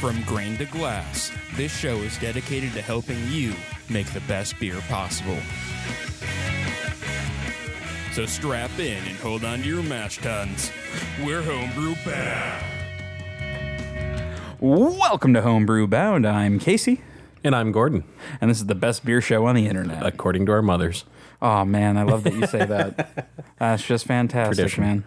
From grain to glass, this show is dedicated to helping you make the best beer possible. So strap in and hold on to your mash tuns. We're homebrew bound. Welcome to Homebrew Bound. I'm Casey, And I'm Gordon, and this is the best beer show on the internet. according to our mothers. Oh man, I love that you say that. That's just fantastic, Tradition. man.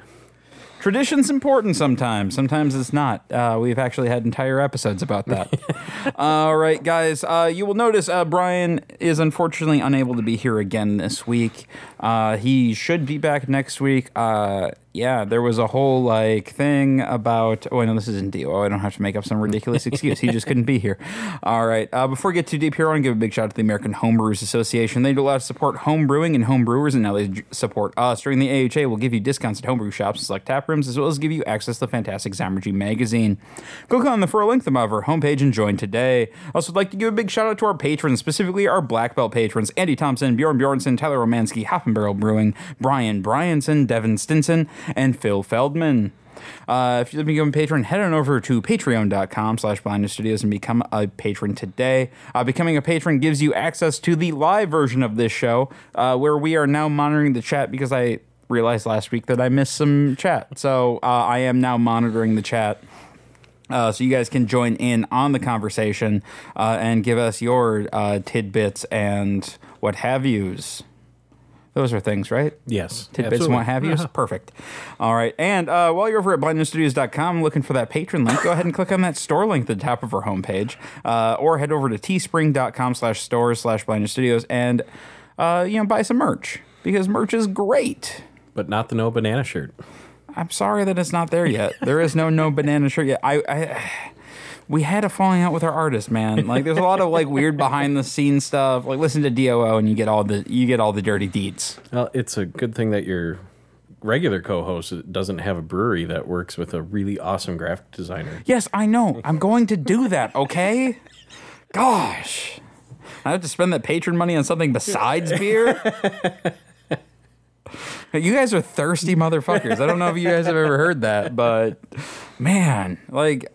Tradition's important sometimes. Sometimes it's not. Uh, we've actually had entire episodes about that. All right, guys. Uh, you will notice uh, Brian is unfortunately unable to be here again this week. Uh, he should be back next week. Uh, yeah, there was a whole like thing about. Oh, I know this isn't DO. I don't have to make up some ridiculous excuse. He just couldn't be here. All right. Uh, before we get too deep here, I want to give a big shout out to the American Homebrewers Association. They do a lot of support home brewing and home brewers, and now they support us. During the AHA, we'll give you discounts at homebrew shops select tap rooms, as well as give you access to the fantastic Zymurgy magazine. Go on the for a link of our homepage and join today. Also, would like to give a big shout out to our patrons, specifically our black belt patrons: Andy Thompson, Bjorn Bjornson, Tyler Romansky, Hop Barrel Brewing, Brian Bryanson, Devin Stinson, and Phil Feldman. Uh, if to become a patron, head on over to patreon.com slash studios and become a patron today. Uh, becoming a patron gives you access to the live version of this show, uh, where we are now monitoring the chat because I realized last week that I missed some chat. So uh, I am now monitoring the chat. Uh, so you guys can join in on the conversation uh, and give us your uh, tidbits and what have yous. Those are things, right? Yes. tidbits and what have you. Perfect. All right. And uh, while you're over at blindnewsstudios.com looking for that patron link, go ahead and click on that store link at the top of our homepage. Uh, or head over to teespring.com slash stores slash blindnewsstudios and, uh, you know, buy some merch because merch is great. But not the no banana shirt. I'm sorry that it's not there yet. There is no no banana shirt yet. I, I we had a falling out with our artist, man. Like there's a lot of like weird behind the scenes stuff. Like listen to DOO and you get all the you get all the dirty deeds. Well, it's a good thing that your regular co-host doesn't have a brewery that works with a really awesome graphic designer. Yes, I know. I'm going to do that, okay? Gosh. I have to spend that patron money on something besides beer? you guys are thirsty motherfuckers. I don't know if you guys have ever heard that, but man, like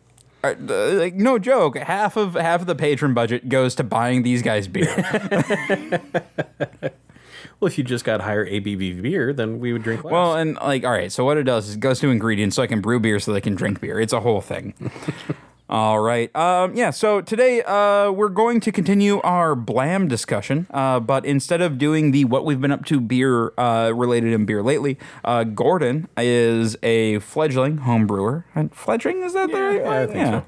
Uh, like no joke, half of half of the patron budget goes to buying these guys beer. Well, if you just got higher ABV beer, then we would drink less. Well, and like, all right. So what it does is it goes to ingredients, so I can brew beer, so they can drink beer. It's a whole thing. all right. Um, yeah. So today uh, we're going to continue our blam discussion, uh, but instead of doing the what we've been up to beer uh, related in beer lately, uh, Gordon is a fledgling home brewer. And fledgling is that the right yeah, I word? think so.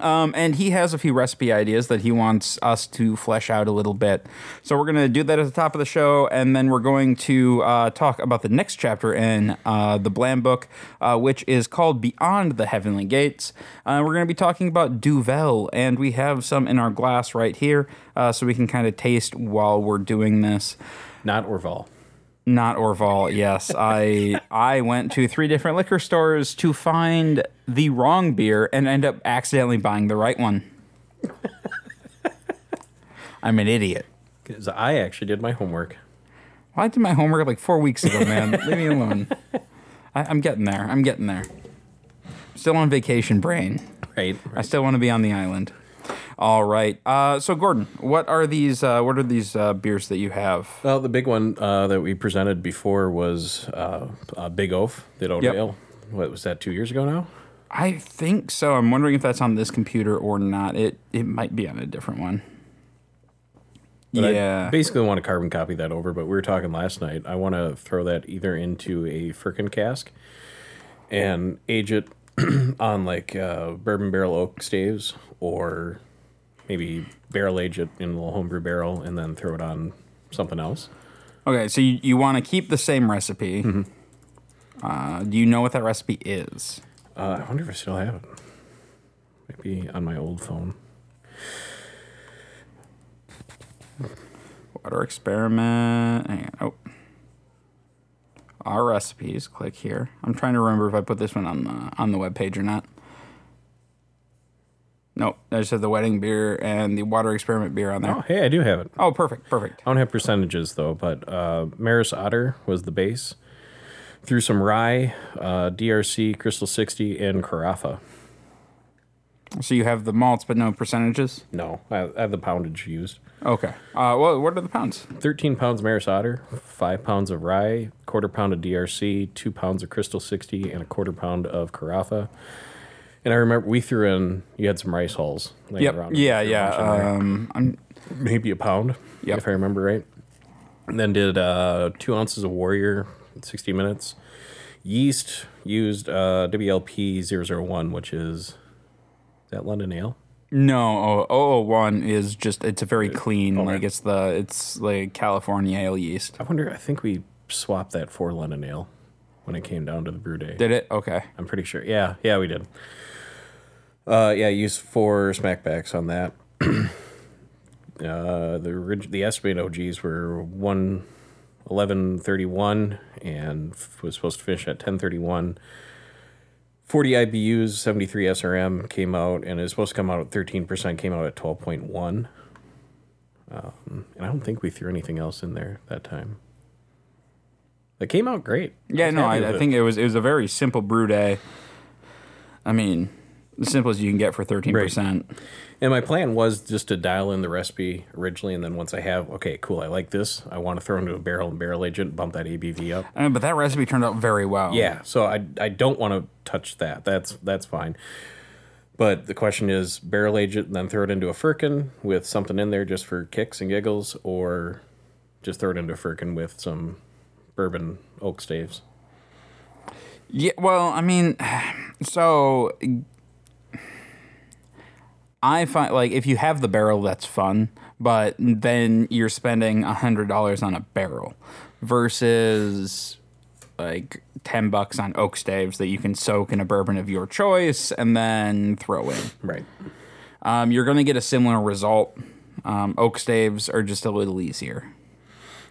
Um, and he has a few recipe ideas that he wants us to flesh out a little bit. So we're going to do that at the top of the show, and then we're going to uh, talk about the next chapter in uh, the Blam book, uh, which is called Beyond the Heavenly Gates. Uh, we're going to be talking about Duvel, and we have some in our glass right here, uh, so we can kind of taste while we're doing this. not Orval. Not Orval. Yes, I I went to three different liquor stores to find the wrong beer and end up accidentally buying the right one. I'm an idiot. Because I actually did my homework. Well, I did my homework like four weeks ago, man. Leave me alone. I, I'm getting there. I'm getting there. Still on vacation brain. Right. I still want to be on the island. All right. Uh, so Gordon, what are these? Uh, what are these uh, beers that you have? Well, the big one uh, that we presented before was uh, uh, Big Oaf, the oat Yep. ale. What was that? Two years ago now. I think so. I'm wondering if that's on this computer or not. It it might be on a different one. But I yeah. basically want to carbon copy that over, but we were talking last night. I want to throw that either into a firkin cask and age it on like uh, bourbon barrel oak staves, or maybe barrel age it in a little homebrew barrel and then throw it on something else. okay, so you, you want to keep the same recipe. Mm-hmm. Uh, do you know what that recipe is? Uh, I wonder if I still have it. Maybe on my old phone. Water experiment. Hang on. Oh. Our recipes. Click here. I'm trying to remember if I put this one on the on the web page or not. Nope. I just have the wedding beer and the water experiment beer on there. Oh, hey, I do have it. Oh, perfect, perfect. I don't have percentages though, but uh, Maris Otter was the base. Threw some rye, uh, DRC, Crystal 60, and Carafa. So you have the malts, but no percentages. No, I, I have the poundage used. Okay. Uh, well, what are the pounds? 13 pounds of Maris Otter, 5 pounds of rye, quarter pound of DRC, 2 pounds of Crystal 60, and a quarter pound of Carafa. And I remember we threw in, you had some rice hulls. laying Yep. around. Yeah, We threw a yeah. bunch in there. Um, I'm, Maybe a pound, Yep. if I remember right. And then did uh, 2 ounces of Warrior, 60 minutes. Yeast used uh, WLP 001, which is that London Ale? no, oh, 001 is just it's a very clean, like it's the it's like California ale yeast. I wonder, I think we swapped that for London Ale when it came down to the brew day. Did it? Okay. I'm pretty sure. Yeah, yeah, we did. Uh, yeah, used four smack packs on that. uh, the the estimated OGs were one eleven thirty one and was supposed to finish at ten thirty one. 40 IBUs, 73 SRM came out, and it was supposed to come out at 13%, came out at 12.1. Um, and I don't think we threw anything else in there that time. It came out great. Yeah, no, I, I think it was it was a very simple brew day. I mean, as simple as you can get for thirteen percent. And my plan was just to dial in the recipe originally, and then once I have, okay, cool, I like this, I want to throw into a barrel and barrel agent, bump that ABV up. Uh, but that recipe turned out very well. Yeah, so I I don't want to touch that. That's that's fine. But the question is, barrel agent and then throw it into a firkin with something in there just for kicks and giggles, or just throw it into a firkin with some bourbon oak staves. Yeah, well, I mean, so I find like if you have the barrel, that's fun, but then you're spending a hundred dollars on a barrel versus like ten bucks on oak staves that you can soak in a bourbon of your choice and then throw in. Right. Um, you're going to get a similar result. Um, oak staves are just a little easier.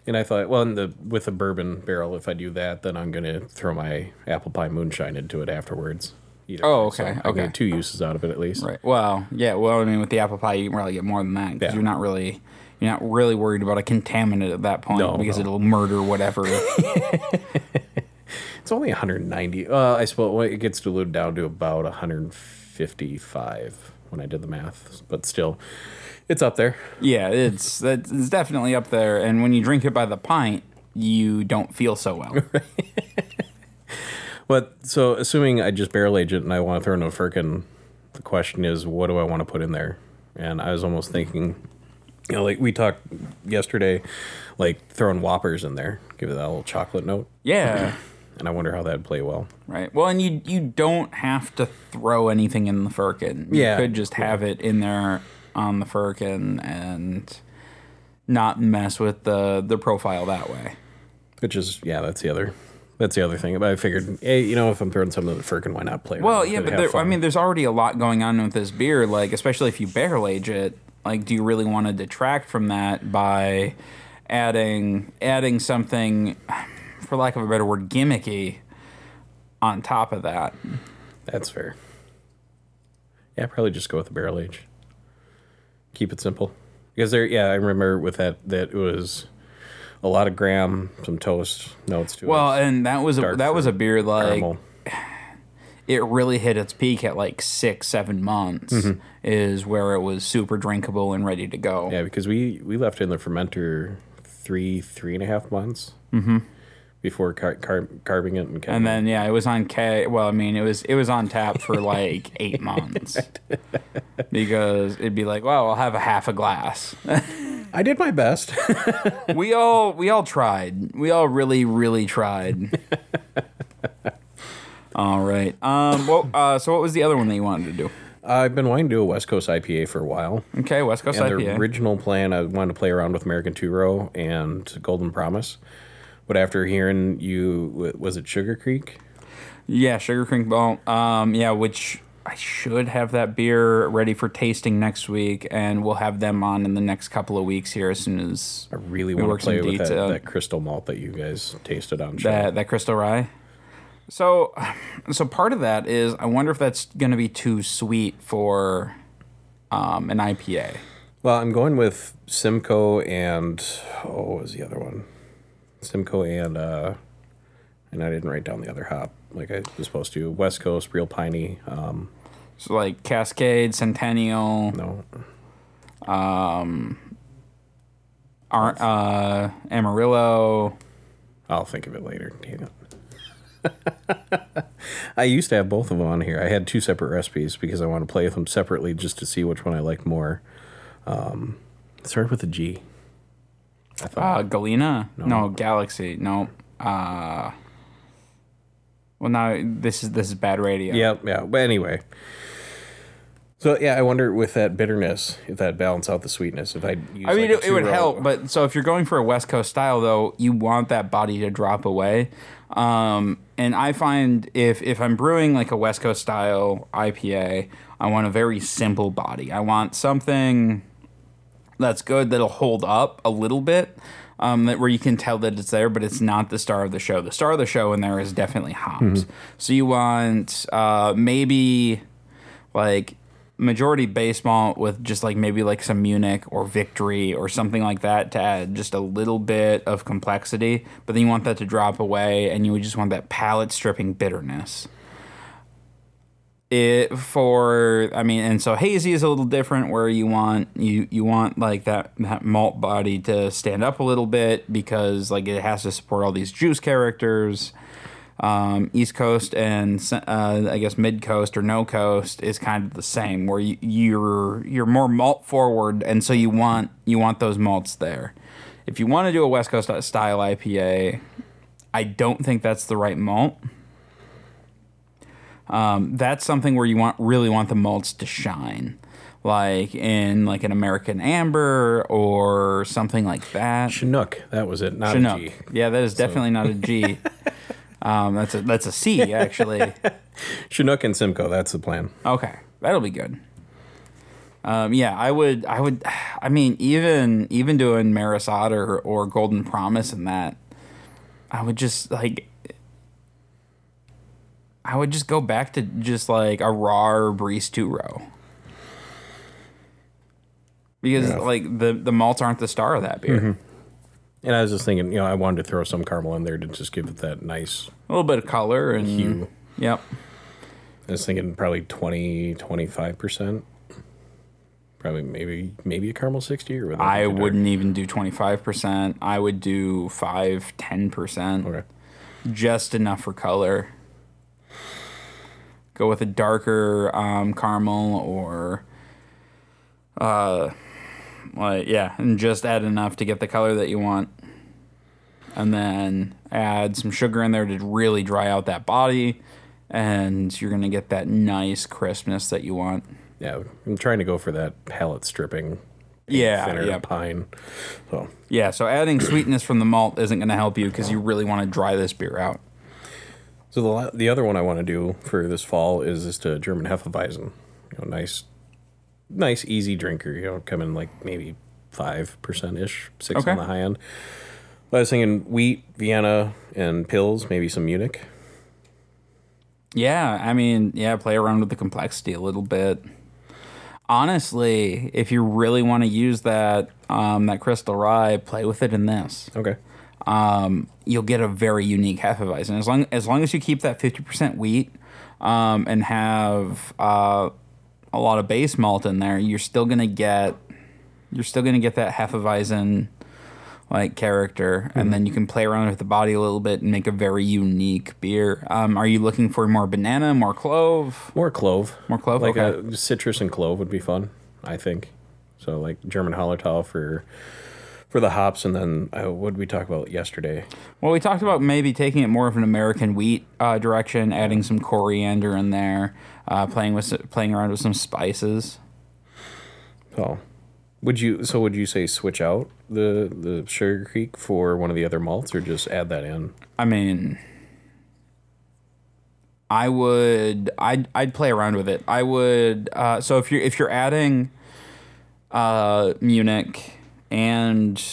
And I thought, well, in the with a bourbon barrel, if I do that, then I'm gonna throw my apple pie moonshine into it afterwards. Either Oh, way. So okay, okay. two uses out of it at least. Right. Well, yeah. Well, I mean, with the apple pie, you can really get more than that because Yeah. you're not really you're not really worried about a contaminant at that point No, because no. it'll murder whatever. It's only 190. Uh, I suppose well, it gets diluted down to about 155 when I did the math, but still, it's up there. yeah, it's that's it's definitely up there. And when you drink it by the pint, you don't feel so well. But so, assuming I just barrel age it and I want to throw in a firkin, the question is, what do I want to put in there? And I was almost thinking, you know, like we talked yesterday, like throwing whoppers in there, give it that little chocolate note, yeah. and I wonder how that'd play well. Right. Well, and you you don't have to throw anything in the firkin. You Yeah, could just have it in there on the firkin and not mess with the the profile that way. Which is, yeah, that's the other. That's the other thing. But I figured, hey, you know, if I'm throwing something in the firkin, why not play? Well, yeah, but there, I mean, there's already a lot going on with this beer. Like, especially if you barrel age it, like, do you really want to detract from that by adding adding something, for lack of a better word, gimmicky on top of that? That's fair. Yeah, probably just go with the barrel age. Keep it simple. Because there, yeah, I remember with that that it was a lot of graham, some toast notes to Well, it. and that was a that was a beer like caramel. it really hit its peak at like six seven months is where it was super drinkable and ready to go. Yeah, because we we left it in the fermenter three three and a half months mm-hmm. before car- car- carving it and, And then yeah, it was on K. Well, I mean, it was it was on tap for like eight months because it'd be like, well, I'll have a half a glass. I did my best. we all we all tried. We all really really tried. all right. Um. Well. Uh. So what was the other one that you wanted to do? I've been wanting to do a West Coast IPA for a while. Okay, West Coast And the IPA. original plan, I wanted to play around with American Two Row and Golden Promise. But after hearing you, was it Sugar Creek? yeah, Sugar Creek Ball. Um. Yeah, which I should have that beer ready for tasting next week, and we'll have them on in the next couple of weeks here as soon as I really want to play with that, that crystal malt that you guys tasted on show. that that crystal rye. So, so part of that is I wonder if that's going to be too sweet for um, an IPA. Well, I'm going with Simcoe and oh, what was the other one? Simcoe and uh, and I didn't write down the other hop like I was supposed to. West Coast, real piney. Um, So like Cascade, Centennial, no, Um. Ar- uh, Amarillo. I'll think of it later. I used to have both of them on here. I had two separate recipes because I want to play with them separately just to see which one I like more. Um, started with a G. I thought. Uh, Galena? No. Galaxy. No. Uh, well, now this is this is bad radio. Yeah, yeah. But anyway. So yeah, I wonder with that bitterness if that balance out the sweetness. If I use I mean, like it, it would help, but so if you're going for a West Coast style, though, you want that body to drop away. Um, and I find if if I'm brewing like a West Coast style IPA, I want a very simple body. I want something that's good that'll hold up a little bit. Um, that where you can tell that it's there, but it's not the star of the show. The star of the show in there is definitely hops. So you want uh, maybe like majority base malt with just like maybe like some Munich or Victory or something like that to add just a little bit of complexity. But then you want that to drop away, and you would just want that palate stripping bitterness. It for I mean, and so hazy is a little different where you want you you want like that that malt body to stand up a little bit because like it has to support all these juice characters um, East Coast and uh, I guess Mid Coast or No Coast is kind of the same, where you, you're you're more malt forward, and so you want you want those malts there. If you want to do a West Coast style IPA, I don't think that's the right malt. Um, that's something where you want really want the malts to shine, like in like an American Amber or something like that. Chinook. That was it. Not a Chinook. G. Yeah, that is definitely not a G. um, that's a that's a C actually. Chinook and Simcoe. That's the plan. Okay, that'll be good. Um, yeah, I would. I would. I mean, even even doing Maris Otter or Golden Promise and that, I would just like. I would just go back to just like a raw Briess two row. Because Yeah. like the the malts aren't the star of that beer. Mm-hmm. And I was just thinking, you know, I wanted to throw some caramel in there to just give it that nice A little bit of color and hue. Yep. I was thinking probably 20, 25%. Probably maybe maybe a caramel 60 or whatever. I wouldn't even do 25%. I would do 5, 10%. Okay. Just enough for color. Go with a darker um, caramel or, uh, like, yeah, and just add enough to get the color that you want. And then add some sugar in there to really dry out that body. And you're to get that nice crispness that you want. Yeah, I'm trying to go for that palate stripping. Yeah, thinner yeah. pine. So Yeah, so adding sweetness from the malt isn't to help you because you really want to dry this beer out. So the the other one I want to do for this fall is just a German Hefeweizen. You know, nice, nice easy drinker. You know, come in like maybe five percent ish, six Okay. on the high end. I was thinking wheat, Vienna, and pills, maybe some Munich. Yeah, I mean, yeah, play around with the complexity a little bit. Honestly, if you really want to use that um, that crystal rye, play with it in this. Okay. Um, you'll get a very unique Hefeweizen as long as long as you keep that fifty percent wheat um, and have uh, a lot of base malt in there. You're still gonna get you're still gonna get that Hefeweizen like character, and then you can play around with the body a little bit and make a very unique beer. Um, are you looking for more banana, more clove? More clove. More clove? Like Okay. a citrus and clove would be fun, I think. So like German Hallertau for for the hops, and then uh, what did we talk about yesterday? Well, we talked about maybe taking it more of an American wheat uh, direction, adding some coriander in there, uh, playing with playing around with some spices. Oh, would you? So would you say switch out the the Sugar Creek for one of the other malts, or just add that in? I mean, I would I'd I'd play around with it. I would uh, so if you're if you're adding uh, Munich and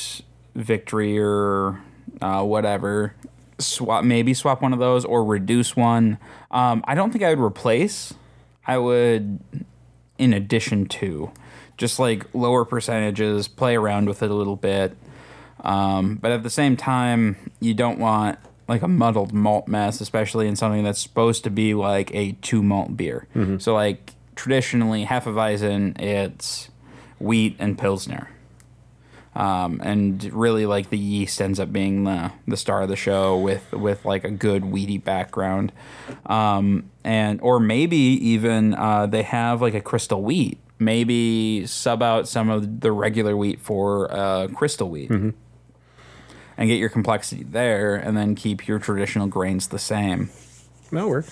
Victory or uh, whatever, swap maybe swap one of those or reduce one. Um, I don't think I would replace. I would in addition to just like lower percentages, play around with it a little bit. Um, but at the same time, you don't want like a muddled malt mess, especially in something that's supposed to be like a two malt beer. So like traditionally, half Hefeweizen, it's wheat and pilsner. Um, and really, like the yeast ends up being the, the star of the show with with like a good weedy background, um, and or maybe even uh, they have like a crystal wheat. Maybe sub out some of the regular wheat for uh, crystal wheat, and get your complexity there, and then keep your traditional grains the same. That'll work.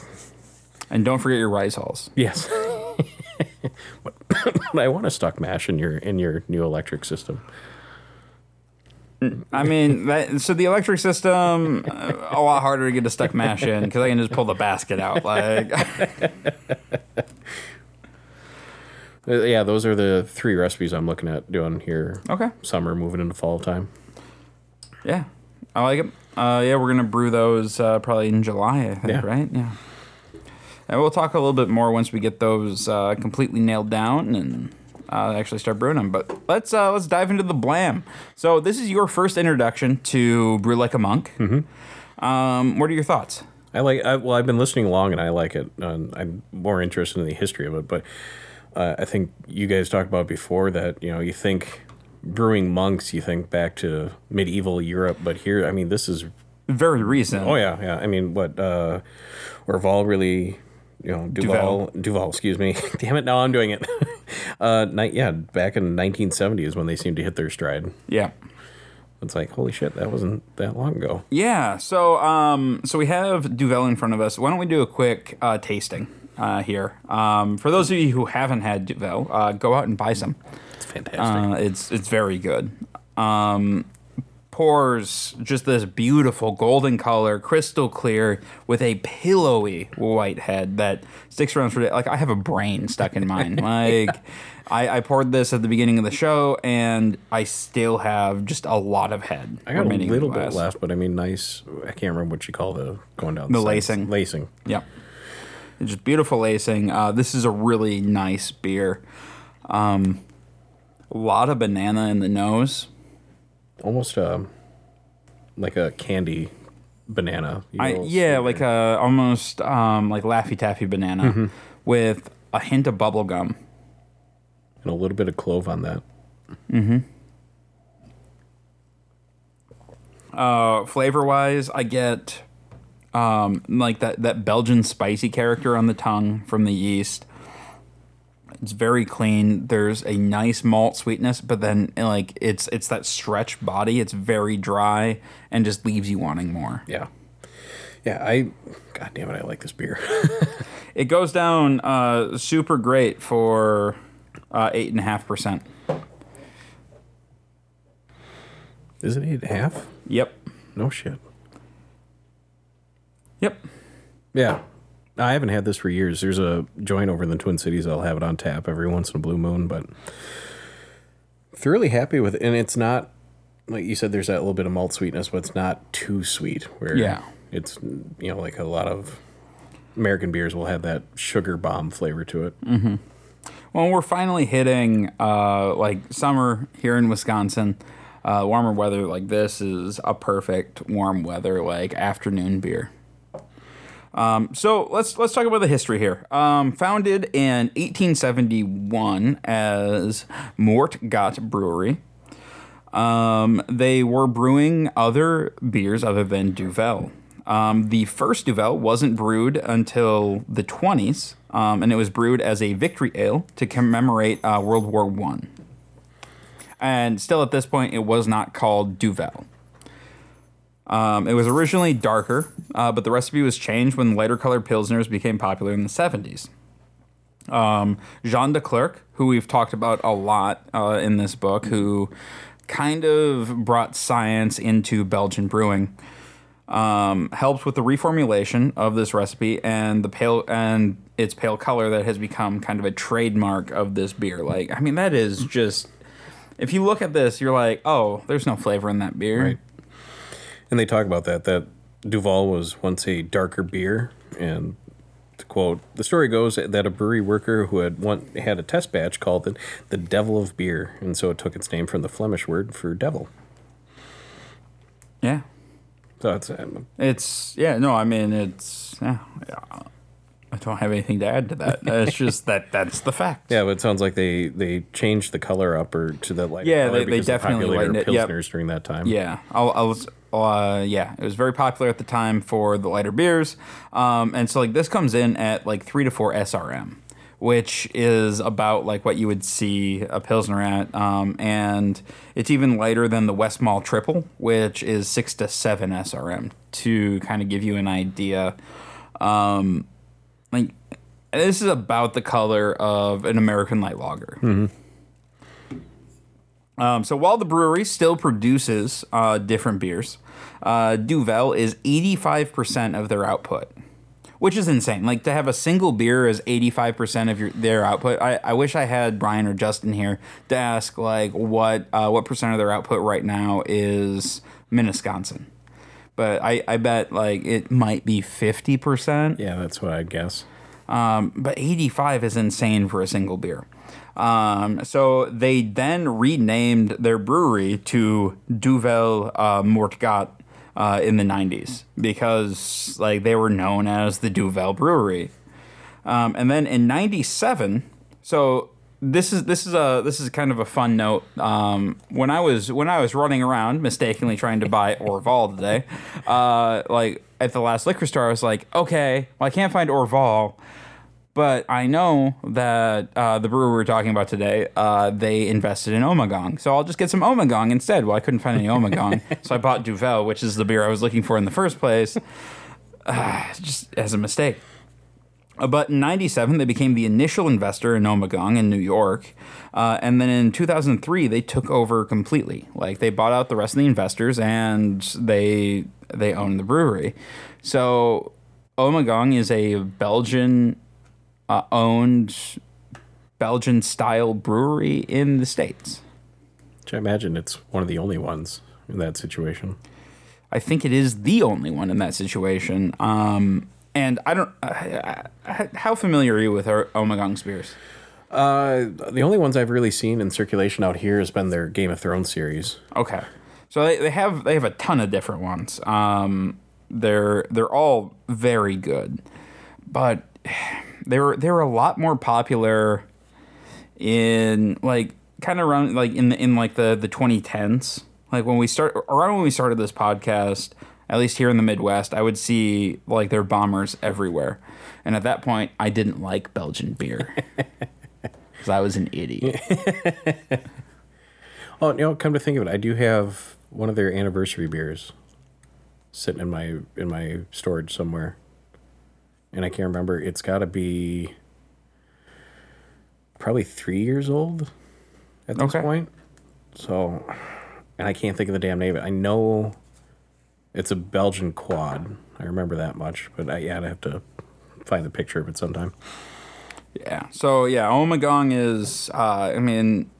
And don't forget your rice hulls. Yes. but, but I want a stuck mash in your in your new electric system. I mean, that, so the electric system uh, a lot harder to get a stuck mash in because I can just pull the basket out. Like, Uh, yeah, those are the three recipes I'm looking at doing here. okay, Summer moving into fall time. yeah, I like it. Uh, yeah, we're gonna brew those uh, probably in July. I think, Yeah. right? Yeah. And we'll talk a little bit more once we get those uh, completely nailed down and uh, actually start brewing them. But let's uh, let's dive into the blam. So this is your first introduction to brew like a monk. Mm-hmm. Um, what are your thoughts? I like. I, well, I've been listening along, and I like it. And I'm more interested in the history of it. But uh, I think you guys talked about before that you know you think brewing monks, you think back to medieval Europe, but here, I mean, this is. Very recent. Oh yeah, yeah. I mean, what? uh Orval really. You know, Duval, Duval, excuse me. Damn it, now I'm doing it. uh, night, yeah, back in 1970 is when they seemed to hit their stride. Yeah. It's like, holy shit, that wasn't that long ago. Yeah. So, um, so we have Duvel in front of us. Why don't we do a quick uh, tasting uh, here? Um, for those of you who haven't had Duvel, uh, go out and buy some. It's fantastic. Uh, it's it's very good. Um, pours just this beautiful golden color, crystal clear, with a pillowy white head that sticks around for like I have a brain stuck in mine. like I, I poured this at the beginning of the show, and I still have just a lot of head. I got a little the bit left, but I mean, nice. I can't remember what you call the going down The sides. lacing. Lacing. Yeah. It's just beautiful lacing. Uh, this is a really nice beer. Um, a lot of banana in the nose. Almost um, like a candy banana. I yeah, like a almost um, like Laffy Taffy banana Mm-hmm. with a hint of bubble gum. and a little bit of clove on that. Uh, flavor wise, I get um, like that that Belgian spicy character on the tongue from the yeast. It's very clean. There's a nice malt sweetness, but then like it's it's that stretch body. It's very dry and just leaves you wanting more. Yeah. Yeah, I. God damn it, I like this beer. It goes down uh, super great for uh, eight and a half percent. Is it eight and a half? Yep. No shit. Yep. Yeah. I haven't had this for years. There's a joint over in the Twin Cities. I'll have it on tap every once in a blue moon, but thoroughly happy with it. And it's not like you said. There's that little bit of malt sweetness, but it's not too sweet. Where Yeah. it's you know like a lot of American beers will have that sugar bomb flavor to it. Well, we're finally hitting uh, like summer here in Wisconsin. Uh, warmer weather like this is a perfect warm weather like afternoon beer. Um, so let's let's talk about the history here. Um, founded in 1871 as Moortgat Brewery, um, they were brewing other beers other than Duvel. Um, the first Duvel wasn't brewed until the 20s, um, and it was brewed as a victory ale to commemorate uh, World War One. And still at this point, it was not called Duvel. Um, it was originally darker, uh, but the recipe was changed when lighter colored pilsners became popular in the 70s. Um, Jean de Clerck, who we've talked about a lot uh, in this book, who kind of brought science into Belgian brewing, um, helped with the reformulation of this recipe and the pale and its pale color that has become kind of a trademark of this beer. Like, I mean, that is just. If you look at this, you're like, oh, there's no flavor in that beer. Right. And they talk about that, that Duval was once a darker beer. And to quote, the story goes that a brewery worker who had one, had a test batch called it the devil of beer. And so it took its name from the Flemish word for devil. Yeah. So it's um, It's yeah, no, I mean it's yeah, yeah. I don't have anything to add to that. It's just that that's the fact. yeah, but it sounds like they they changed the color up or to the lighter Yeah, they- they definitely popular lightened it, yep. pilsners during that time. Yeah, I, I was. Uh, yeah, it was very popular at the time for the lighter beers, um, and so like this comes in at like three to four SRM, which is about like what you would see a pilsner at, um, and it's even lighter than the Westmalle Tripel, which is six to seven SRM. To kind of give you an idea, um, like this is about the color of an American light lager. Um, so while the brewery still produces uh, different beers, uh, Duvel is 85% of their output, which is insane. Like to have a single beer is 85% of your their output. I, I wish I had Brian or Justin here to ask like what uh, what percent of their output right now is Minnetonka. But I, I bet like it might be 50%. Yeah, that's what I guess. Um, but 85 is insane for a single beer. Um, so they then renamed their brewery to Duvel uh, Moortgat uh, in the 90s because like they were known as the Duvel Brewery. Um, and then in 97, so this is this is a this is kind of a fun note. Um, when I was when I was running around mistakenly trying to buy Orval today, uh, like at the last liquor store, I was like, okay, well I can't find Orval, but I know that uh, the brewer we're talking about today, uh, they invested in Ommegang, so I'll just get some Ommegang instead. Well, I couldn't find any Ommegang, so I bought Duvel, which is the beer I was looking for in the first place, uh, just as a mistake. But in 97, they became the initial investor in Ommegang in New York. Uh, and then in 2003, they took over completely. Like they bought out the rest of the investors and they they own the brewery. So Ommegang is a Belgian uh, owned Belgian style brewery in the States. Which I imagine it's one of the only ones in that situation. I think it is the only one in that situation. Um, and I don't. Uh, how familiar are you with our Ommegang beers? Uh, the only ones I've really seen in circulation out here has been their Game of Thrones series. Okay, so they, they have they have a ton of different ones. Um, they're they're all very good, but they're they're a lot more popular in like kind of around like in the in like the the 2010s. Like when we start around when we started this podcast, at least here in the Midwest, I would see like their bombers everywhere, and at that point, I didn't like Belgian beer because I was an idiot. Oh, you know, come to think of it, I do have one of their anniversary beers sitting in my in my storage somewhere, and I can't remember. It's got to be probably three years old at this Okay. point. So, and I can't think of the damn name of it. I know it's a Belgian quad. I remember that much, but I, yeah, I'd have to find the picture of it sometime. Yeah. So yeah, Ommegang is. Uh, I mean,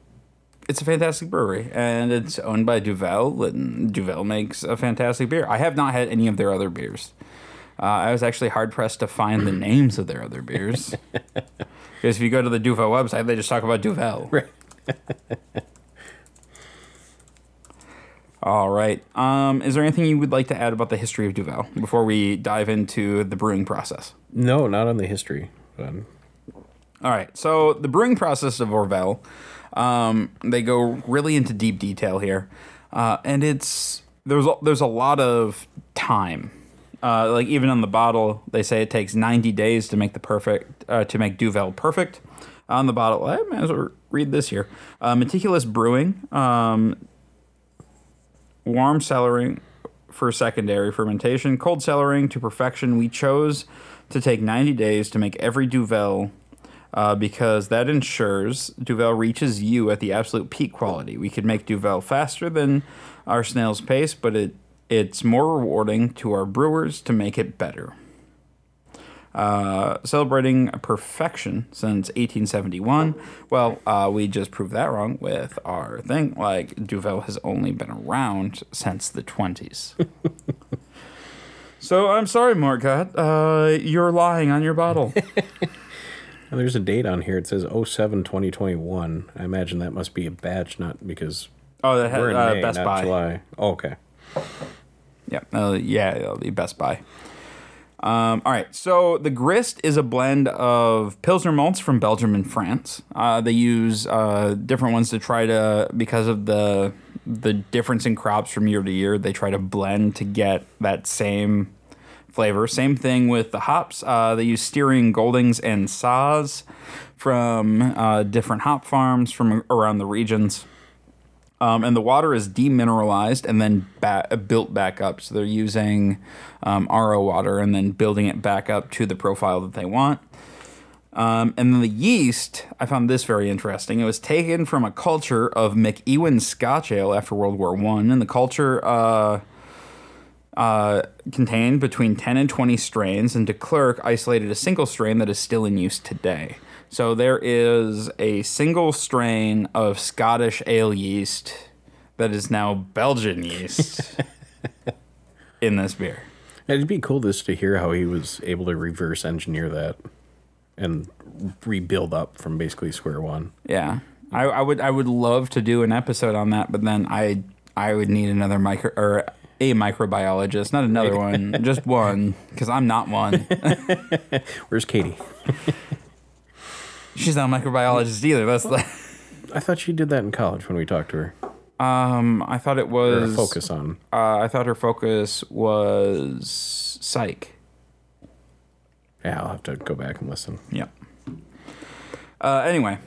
it's a fantastic brewery, and it's owned by Duvel, and Duvel makes a fantastic beer. I have not had any of their other beers. Uh, I was actually hard pressed to find the names of their other beers. Because if you go to the Duvel website, they just talk about Duvel. Right. All right. Um, is there anything you would like to add about the history of Duvel before we dive into the brewing process? No, not on the history. All right. So the brewing process of Orvel, um, they go really into deep detail here, uh, and it's there's a, there's a lot of time. Uh, like even on the bottle, they say it takes 90 days to make the perfect uh, to make Duvel perfect. On the bottle, I might as well read this here. Uh, meticulous brewing, um, warm cellaring for secondary fermentation, cold cellaring to perfection. We chose to take 90 days to make every Duvel uh, because that ensures Duvel reaches you at the absolute peak quality. We could make Duvel faster than our snail's pace, but it it's more rewarding to our brewers to make it better. Uh, celebrating perfection since 1871. Well, uh, we just proved that wrong with our thing. Like, Duvel has only been around since the 20s. so I'm sorry, Moortgat. Uh, you're lying on your bottle. And there's a date on here. It says 07 2021. I imagine that must be a batch, not because Oh, that we're had in uh, May, Best not Buy. July. Oh, okay. Yeah, uh, yeah, it'll be Best Buy. Um, all right, so the grist is a blend of Pilsner malts from Belgium and France. Uh, they use uh, different ones to try to, because of the the difference in crops from year to year, they try to blend to get that same flavor. Same thing with the hops. Uh, they use Styrian Goldings and Saaz from uh, different hop farms from around the regions. Um, and the water is demineralized and then ba- built back up. So they're using um, RO water and then building it back up to the profile that they want. Um, and then the yeast, I found this very interesting. It was taken from a culture of McEwan Scotch Ale after World War One, and the culture uh, uh, contained between 10 and 20 strains, and de Clerck isolated a single strain that is still in use today. So there is a single strain of Scottish ale yeast that is now Belgian yeast in this beer. It'd be cool just to hear how he was able to reverse engineer that and rebuild up from basically square one. Yeah, I, I would I would love to do an episode on that, but then I I would need another micro or a microbiologist, not another one, just one, because I'm not one. Where's Katie? She's not a microbiologist either. That's the. I thought she did that in college when we talked to her. Um, I thought it Or was focus on. Uh, I thought her focus was psych. Yeah, I'll have to go back and listen. Yep. Uh, anyway,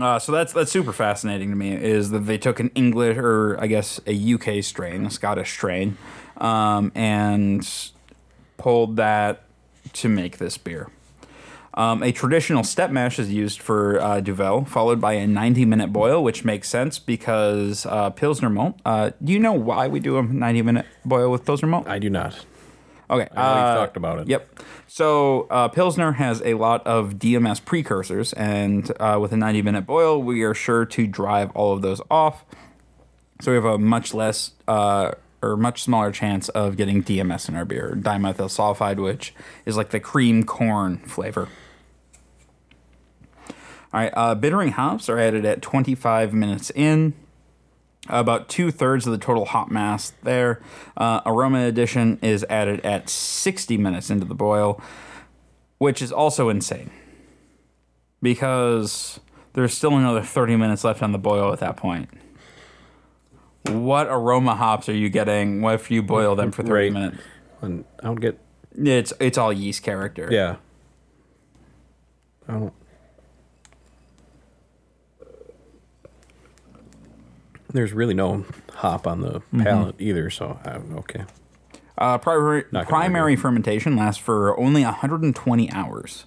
uh, so that's that's super fascinating to me. Is that they took an English or I guess a UK strain, a Scottish strain, um, and pulled that to make this beer. Um, a traditional step mash is used for uh, Duvel, followed by a 90 minute boil, which makes sense because uh, Pilsner malt. Uh, do you know why we do a 90 minute boil with Pilsner malt? I do not. Okay. I uh, talked about it. Yep. So uh, Pilsner has a lot of DMS precursors, and uh, with a 90 minute boil, we are sure to drive all of those off. So we have a much less uh, or much smaller chance of getting DMS in our beer, dimethyl sulfide, which is like the cream corn flavor. All right, uh, bittering hops are added at 25 minutes in. About two thirds of the total hop mass there. Uh, aroma addition is added at 60 minutes into the boil, which is also insane because there's still another 30 minutes left on the boil at that point. What aroma hops are you getting what if you boil them for 30 Right. minutes? And I don't get. It's it's all yeast character. Yeah. I don't. There's really no hop on the Mm-hmm. palate either, so I'm okay. Uh, primary primary fermentation lasts for only 120 hours.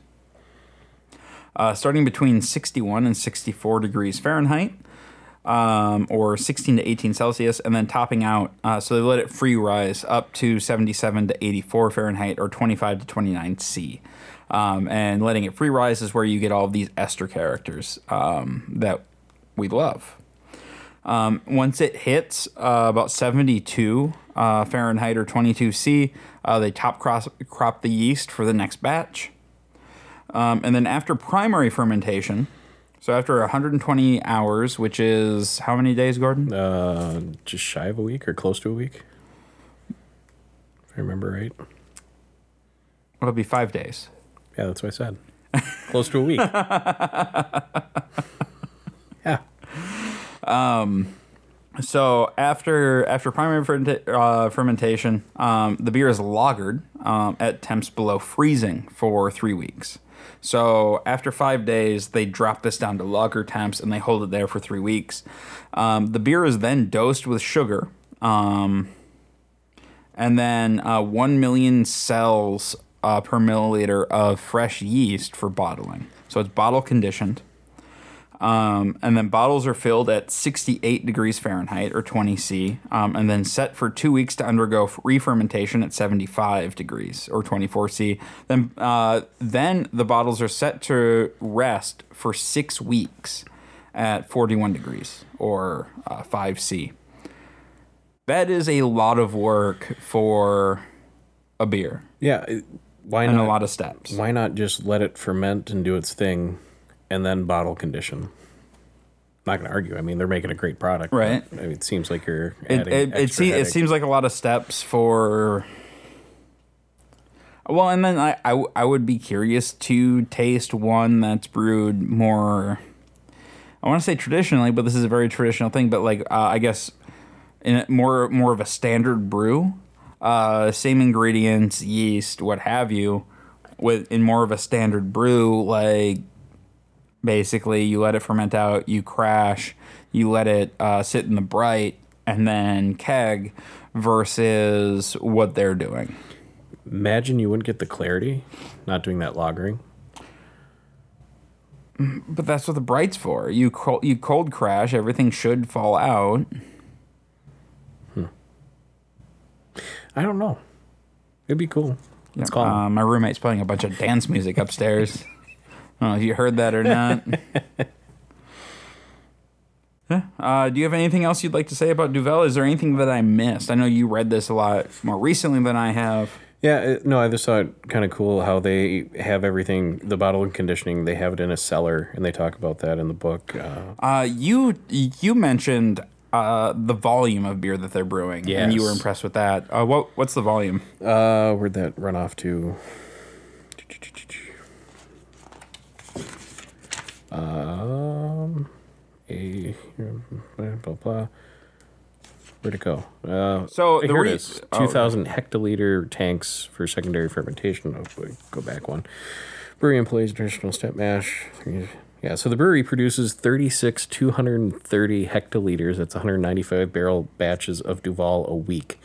Uh, starting between 61 and 64 degrees Fahrenheit, um, or 16 to 18 Celsius, and then topping out. Uh, so they let it free rise up to 77 to 84 Fahrenheit, or 25 to 29 C. Um, and letting it free rise is where you get all of these ester characters um, that we love. Um, once it hits uh, about 72 uh, Fahrenheit or 22 C, uh, they top cross, crop the yeast for the next batch. Um, and then after primary fermentation, so after 120 hours, which is how many days, Gordon? Uh, just shy of a week or close to a week. If I remember right. It'll be five days. Yeah, that's what I said. close to a week. yeah. So after after primary uh, fermentation, um, the beer is lagered um, at temps below freezing for three weeks. So after five days, they drop this down to lager temps and they hold it there for three weeks. Um, the beer is then dosed with sugar, um, and then uh, one million cells uh, per milliliter of fresh yeast for bottling. So it's bottle conditioned. Um, and then bottles are filled at 68 degrees Fahrenheit or 20 C, um, and then set for two weeks to undergo re-fermentation at 75 degrees or 24 C. Then, uh, then the bottles are set to rest for six weeks at 41 degrees or uh, 5 C. That is a lot of work for a beer Yeah. Why and not? a lot of steps. Why not just let it ferment and do its thing, and then bottle condition? not going to argue. I mean, they're making a great product. Right. I mean, it seems like you're It adding it, it, se- it seems like a lot of steps for. Well, and then I, I, I would be curious to taste one that's brewed more. I want to say traditionally, but this is a very traditional thing. But like, uh, I guess, in a, more more of a standard brew, uh, same ingredients, yeast, what have you, with in more of a standard brew, like basically you let it ferment out, you crash, you let it uh, sit in the bright, and then keg, versus what they're doing. Imagine you wouldn't get the clarity not doing that lagering. But that's what the bright's for. You cold, you cold crash, everything should fall out. Hmm. I don't know. It'd be cool. Call 'em. Uh, my roommate's playing a bunch of dance music upstairs. I don't know if you heard that or not. Uh, do you have anything else you'd like to say about Duvel? Is there anything that I missed? I know you read this a lot more recently than I have. Yeah, no, I just thought it kind of cool how they have everything, the bottle and conditioning, they have it in a cellar, and they talk about that in the book. Uh, Uh, you you mentioned uh, the volume of beer that they're brewing, and you were impressed with that. Uh, what what's the volume? uh, where'd that run off to? Um, a blah blah blah. Where'd it go? Uh, So the here re- it is. oh. Two thousand hectoliter tanks for secondary fermentation. Oh, go back one. Brewery employs traditional step mash. Yeah, so the brewery produces 36 230 hectoliters. That's 195 barrel batches of Duvel a week.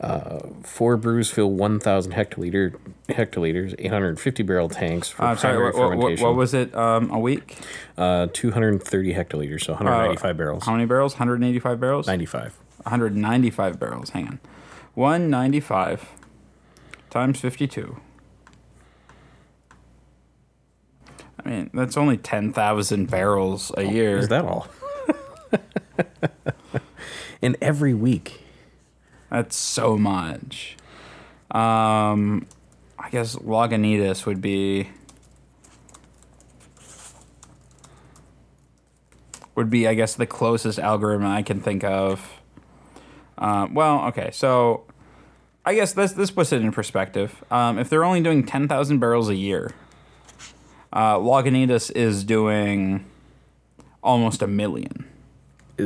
Uh, four brews fill 1,000 hectoliter hectoliters, 850 barrel tanks for I'm sorry. primary What, what, what, fermentation. what was it? Um, a week? uh, 230 hectoliters, so 195 barrels. How many barrels? 185 barrels. 95. 195 barrels. Hang on. 195 times 52. I mean, that's only 10,000 barrels a year. Is that all? and every week. That's so much. Um, I guess Lagunitas would be would be I guess the closest algorithm I can think of. Um, well, okay, so I guess this this puts it in perspective. Um, if they're only doing ten thousand barrels a year, uh, Lagunitas is doing almost a million.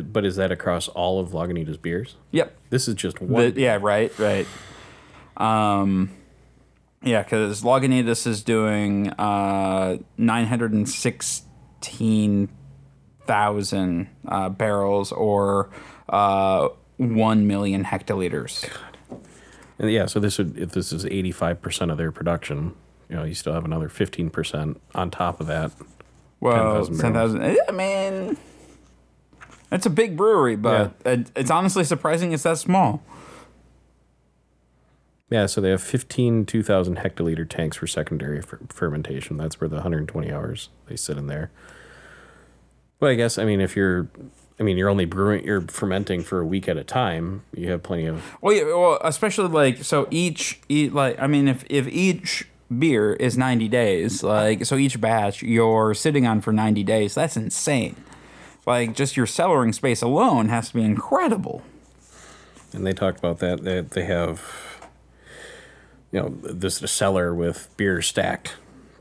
But is that across all of Lagunitas beers? Yep, This is just The- one. yeah, right, right. Um, yeah, because Lagunitas is doing uh, 916,000 uh, barrels or uh, 1 million hectoliters. And yeah, so this would if this is 85% of their production, you know, you still have another 15% on top of that. Well, 10,000 10,000. eh, I mean, it's a big brewery, but it, it's honestly surprising it's that small. Yeah, so they have 15 2,000 hectoliter tanks for secondary fer- fermentation. That's where the 120 hours they sit in there. But I guess I mean if you're I mean you're only brewing you're fermenting for a week at a time, you have plenty of Well, yeah, well, especially like so each eat like I mean if if each beer is 90 days, like so each batch you're sitting on for 90 days, that's insane. Like just your cellaring space alone has to be incredible. and they talk about that that they have you know this a cellar with beer stacked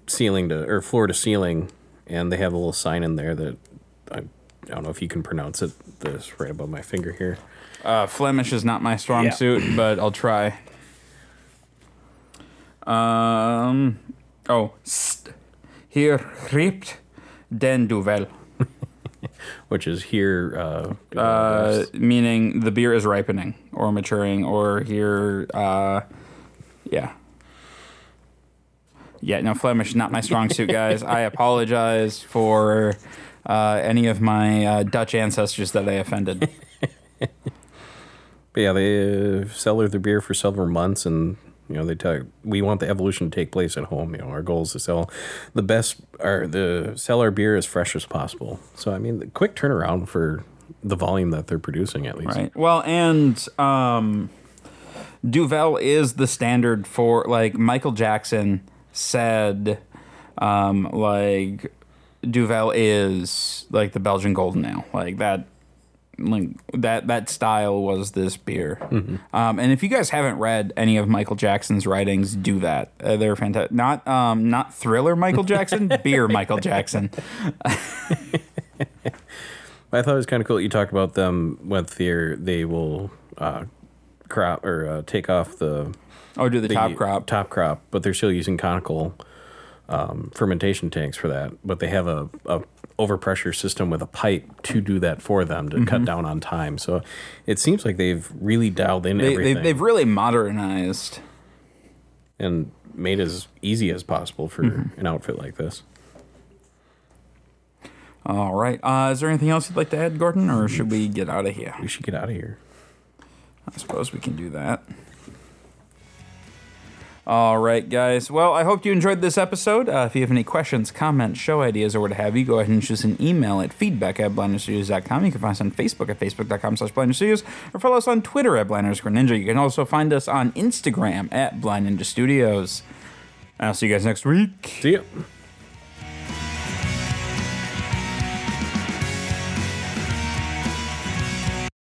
ceiling to or floor to ceiling and they have a little sign in there that I, I don't know if you can pronounce it this right above my finger here Uh, Flemish is not my strong Yeah. suit, but I'll try. Um oh, st- hier riept den duvel. which is here uh, uh, meaning the beer is ripening or maturing or here uh yeah. Yeah no flemish not my strong suit guys. I apologize for uh, any of my uh, dutch ancestors that i offended. But yeah, they uh, cellar their beer for several months, and you know they tell we want the evolution to take place at home. You know, our goal is to sell the best, or the sell our beer as fresh as possible. So I mean, the quick turnaround for the volume that they're producing, at least. right well and um duvel is the standard for like michael jackson said um like Duvel is like the Belgian Golden Ale, like that. Like that that style was this beer, um, and if you guys haven't read any of Michael Jackson's writings, do that. Uh, they're fantastic. Not um, not thriller Michael Jackson, beer Michael Jackson. I thought it was kind of cool. You talked about them with their they will uh, crop or uh, take off the Oh, do the, top crop. top crop, but they're still using conical um, fermentation tanks for that. But they have a, a overpressure system with a pipe to do that for them to Mm-hmm. cut down on time. So it seems like they've really dialed in They, everything they, they've really modernized. and made as easy as possible for Mm-hmm. an outfit like this. All right. Uh, is there anything else you'd like to add, Gordon, or should we get out of here? We should get out of here. I suppose we can do that. All right, guys. Well, I hope you enjoyed this episode. Uh, if you have any questions, comments, show ideas, or what have you, go ahead and shoot us an email at feedback at blinderstudios.com. You can find us on Facebook at facebook.com slash blinderstudios, or follow us on Twitter at Blind. You can also find us on Instagram at Blind Ninja Studios. I'll see you guys next week. See ya.